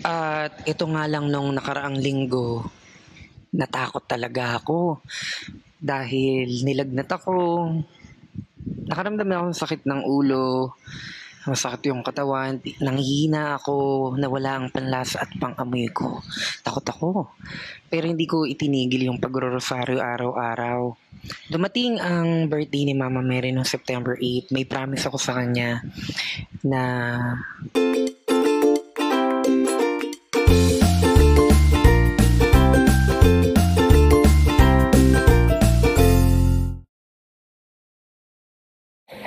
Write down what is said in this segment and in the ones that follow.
At ito nga lang nung nakaraang linggo, natakot talaga ako. Dahil nilagnat ako, nakaramdam na ako ng sakit ng ulo, masakit yung katawan, nanghihina ako, nawala ang panlasa at pangamoy ko. Takot ako. Pero hindi ko itinigil yung pagro-rosaryo araw-araw. Dumating ang birthday ni Mama Mary noong September 8. May promise ako sa kanya na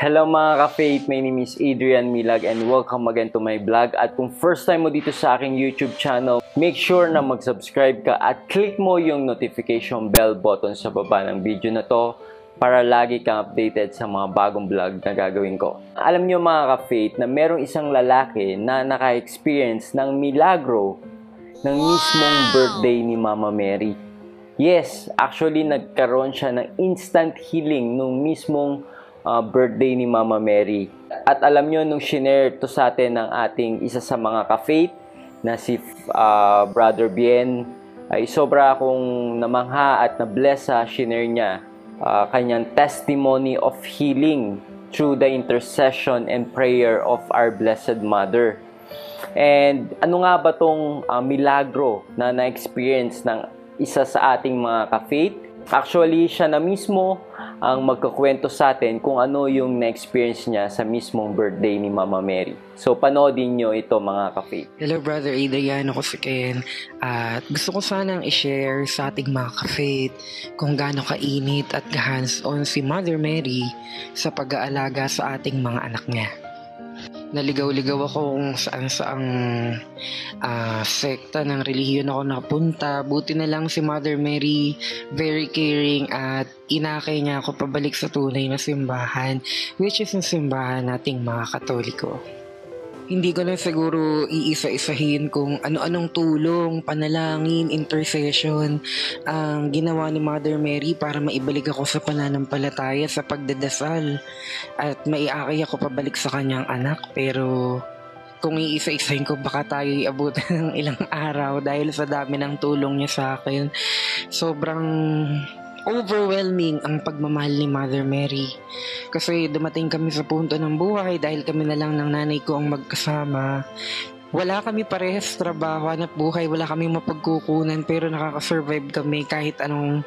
Hello mga ka-faith, my name is Adrian Milag and welcome again to my vlog. At kung first time mo dito sa aking YouTube channel, make sure na mag-subscribe ka at click mo yung notification bell button sa baba ng video na to para lagi kang updated sa mga bagong vlog na gagawin ko. Alam nyo mga ka-faith na merong isang lalaki na naka-experience ng milagro ng mismong birthday ni Mama Mary. Yes, actually nagkaroon siya ng instant healing nung mismong uh, birthday ni Mama Mary. At alam nyo, nung shinare to sa atin ng ating isa sa mga ka-faith na si uh, Brother Bien, ay sobra akong namangha at na-bless sa shinare niya uh, kanyang testimony of healing through the intercession and prayer of our Blessed Mother. And ano nga ba tong uh, milagro na na-experience ng isa sa ating mga ka-faith? Actually, siya na mismo ang magkukwento sa atin kung ano yung na-experience niya sa mismong birthday ni Mama Mary. So, panoodin nyo ito mga ka-faith. Hello Brother Adrian, ako si Ken. At gusto ko sanang i-share sa ating mga ka-faith kung gaano kainit at hands-on si Mother Mary sa pag-aalaga sa ating mga anak niya naligaw-ligaw ako kung saan saang uh, sekta ng relihiyon ako napunta. Buti na lang si Mother Mary, very caring at inakay niya ako pabalik sa tunay na simbahan, which is yung simbahan nating mga katoliko hindi ko na siguro iisa-isahin kung ano-anong tulong, panalangin, intercession ang ginawa ni Mother Mary para maibalik ako sa pananampalataya sa pagdadasal. At maiakay ako pabalik sa kanyang anak. Pero kung iisa-isahin ko baka tayo iabot ng ilang araw dahil sa dami ng tulong niya sa akin. Sobrang overwhelming ang pagmamahal ni Mother Mary. Kasi dumating kami sa punto ng buhay dahil kami na lang ng nanay ko ang magkasama. Wala kami parehas trabaho, at buhay, wala kami mapagkukunan pero nakaka-survive kami kahit anong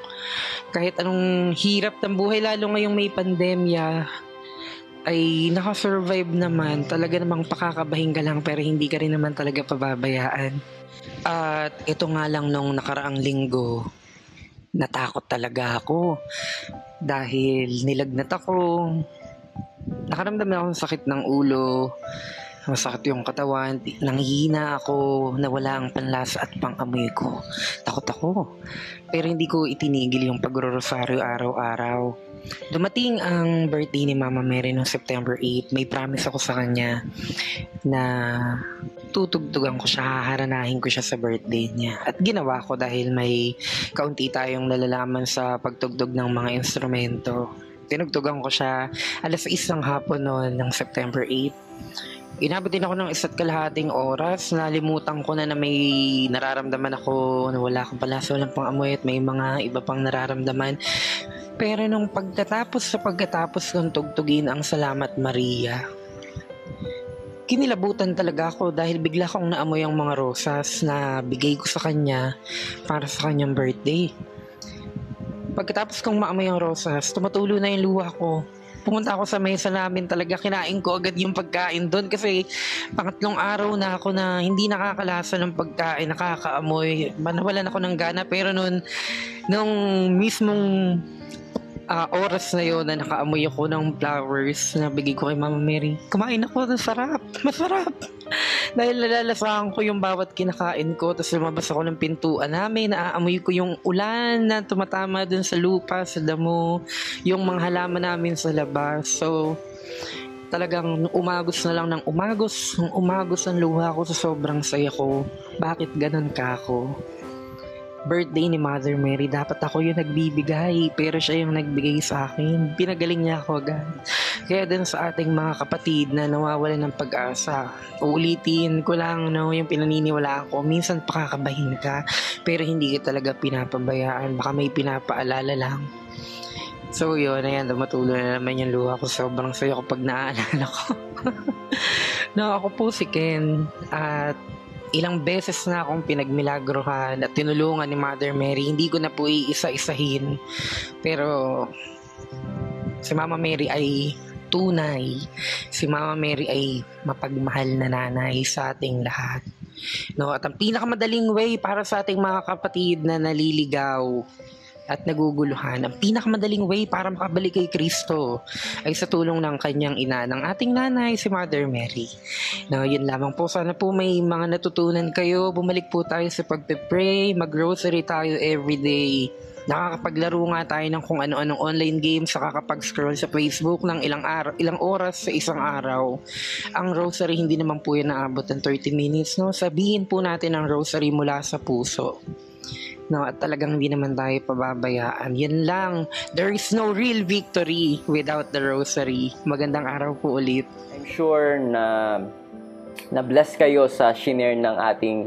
kahit anong hirap ng buhay lalo ngayong may pandemya ay nakasurvive naman. Talaga namang pakakabahin ka lang pero hindi ka rin naman talaga pababayaan. At ito nga lang nung nakaraang linggo, natakot talaga ako dahil nilagnat ako. Nakaramdam na ako ng sakit ng ulo, masakit yung katawan, nanghihina ako, nawala ang panlasa at pangamoy ko. Takot ako. Pero hindi ko itinigil yung pagro-rosaryo araw-araw. Dumating ang birthday ni Mama Mary noong September 8. May promise ako sa kanya na tutugtugan ko siya, haharanahin ko siya sa birthday niya. At ginawa ko dahil may kaunti tayong nalalaman sa pagtugtog ng mga instrumento. Tinugtugan ko siya alas 6 ng hapon noon ng September 8. Inabot din ako ng isa't kalahating oras. Nalimutan ko na na may nararamdaman ako na wala akong pala sa walang pang amoy at may mga iba pang nararamdaman. Pero nung pagkatapos sa pagkatapos kong tugtugin ang Salamat Maria, kinilabutan talaga ako dahil bigla kong naamoy ang mga rosas na bigay ko sa kanya para sa kanyang birthday. Pagkatapos kong maamoy ang rosas, tumutulo na yung luha ko. Pumunta ako sa mesa namin talaga, kinain ko agad yung pagkain doon kasi pangatlong araw na ako na hindi nakakalasa ng pagkain, nakakaamoy. Nawalan ako ng gana pero noon, nung mismong uh, oras na yon na nakaamoy ako ng flowers na bigay ko kay Mama Mary. Kumain ako, sarap, masarap. Dahil nalalasahan ko yung bawat kinakain ko, tapos lumabas ako ng pintuan namin, naaamoy ko yung ulan na tumatama dun sa lupa, sa damo, yung mga halaman namin sa labas. So, talagang umagos na lang ng umagos, umagos ang luha ko sa sobrang saya ko. Bakit ganun ka ako? Birthday ni Mother Mary, dapat ako yung nagbibigay. Pero siya yung nagbigay sa akin. Pinagaling niya ako agad. Kaya din sa ating mga kapatid na nawawalan ng pag-asa, uulitin ko lang no, yung pinaniniwala ko. Minsan pakakabahin ka, pero hindi ka talaga pinapabayaan. Baka may pinapaalala lang. So yun, ayan, dumatuloy na naman yung luha ko. Sobrang sayo kapag naaalala ko. no, ako po si Ken. At ilang beses na akong pinagmilagrohan at tinulungan ni Mother Mary. Hindi ko na po iisa-isahin. Pero si Mama Mary ay tunay. Si Mama Mary ay mapagmahal na nanay sa ating lahat. No, at ang pinakamadaling way para sa ating mga kapatid na naliligaw at naguguluhan, ang pinakamadaling way para makabalik kay Kristo ay sa tulong ng kanyang ina, ng ating nanay, si Mother Mary. No, yun lamang po. Sana po may mga natutunan kayo. Bumalik po tayo sa pagpe-pray, mag-grocery tayo everyday. Nakakapaglaro nga tayo ng kung ano-anong online games, nakakapag-scroll sa Facebook ng ilang araw, ilang oras sa isang araw. Ang rosary hindi naman po yan naabot ng 30 minutes, no? Sabihin po natin ang rosary mula sa puso. No, at talagang hindi naman tayo pababayaan. Yan lang. There is no real victory without the rosary. Magandang araw po ulit. I'm sure na na-bless kayo sa shinare ng ating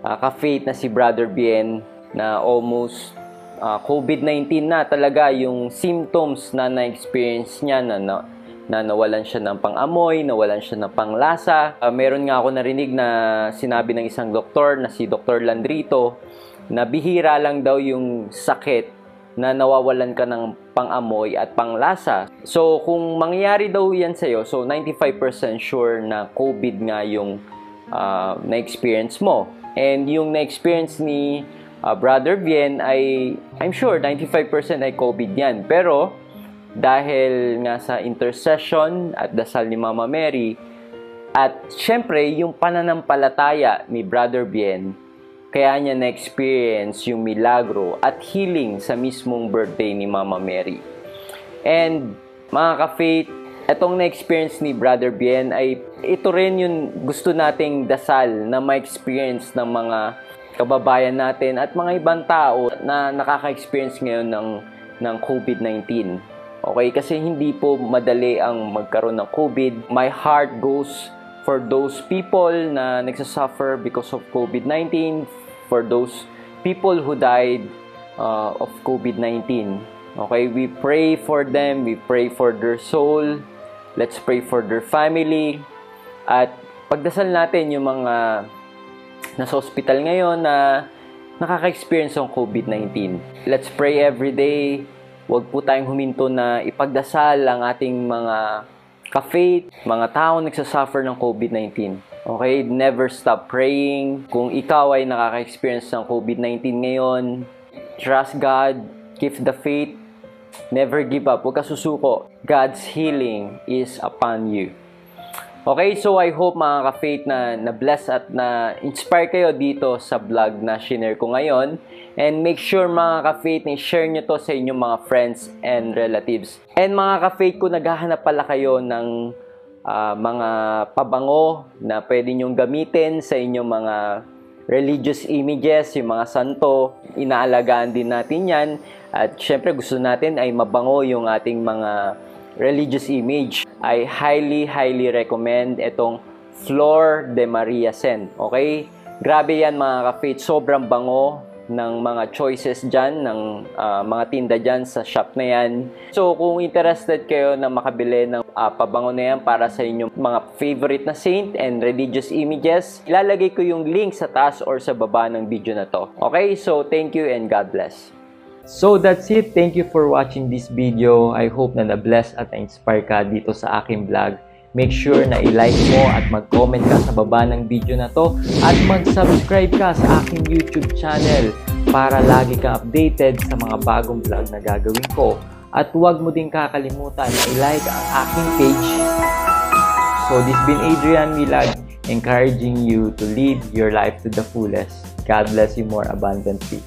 uh, ka-faith na si Brother Bien na almost uh, COVID-19 na talaga yung symptoms na na-experience niya na, na na nawalan siya ng pang-amoy, nawalan siya ng panglasa. Uh, meron nga ako narinig na sinabi ng isang doktor na si Dr. Landrito na bihira lang daw yung sakit na nawawalan ka ng pang-amoy at panglasa. So, kung mangyayari daw yan sa'yo, so 95% sure na COVID nga yung uh, na-experience mo. And yung na-experience ni uh, Brother Bien ay, I'm sure, 95% ay COVID yan. Pero, dahil nga sa intercession at dasal ni Mama Mary, at syempre, yung pananampalataya ni Brother Bien, kaya niya na-experience yung milagro at healing sa mismong birthday ni Mama Mary. And mga ka-faith, itong na-experience ni Brother Bien ay ito rin yung gusto nating dasal na ma-experience ng mga kababayan natin at mga ibang tao na nakaka-experience ngayon ng, ng COVID-19. Okay, kasi hindi po madali ang magkaroon ng COVID. My heart goes for those people na nagsasuffer because of COVID-19, for those people who died uh, of COVID-19. Okay, we pray for them, we pray for their soul, let's pray for their family, at pagdasal natin yung mga nasa hospital ngayon na nakaka-experience ng COVID-19. Let's pray every day. Huwag po tayong huminto na ipagdasal ang ating mga ka-faith, mga tao nagsasuffer ng COVID-19. Okay? Never stop praying. Kung ikaw ay nakaka-experience ng COVID-19 ngayon, trust God, keep the faith, never give up. Huwag ka susuko. God's healing is upon you. Okay, so I hope mga ka-faith na na-bless at na-inspire kayo dito sa vlog na share ko ngayon. And make sure mga ka-faith na share nyo to sa inyong mga friends and relatives. And mga ka-faith, kung naghahanap pala kayo ng uh, mga pabango na pwede nyong gamitin sa inyong mga religious images, yung mga santo, inaalagaan din natin yan. At syempre gusto natin ay mabango yung ating mga religious image. I highly, highly recommend itong Flor de Maria Sen. Okay? Grabe yan mga ka-faith. Sobrang bango ng mga choices dyan, ng uh, mga tinda dyan sa shop na yan. So, kung interested kayo na makabili ng uh, pabango na yan para sa inyong mga favorite na saint and religious images, ilalagay ko yung link sa taas or sa baba ng video na to. Okay? So, thank you and God bless. So that's it. Thank you for watching this video. I hope na na-bless at na-inspire ka dito sa aking vlog. Make sure na i-like mo at mag-comment ka sa baba ng video na to at mag-subscribe ka sa aking YouTube channel para lagi ka updated sa mga bagong vlog na gagawin ko. At huwag mo din kakalimutan na i-like ang aking page. So this been Adrian Milag encouraging you to live your life to the fullest. God bless you more abundantly.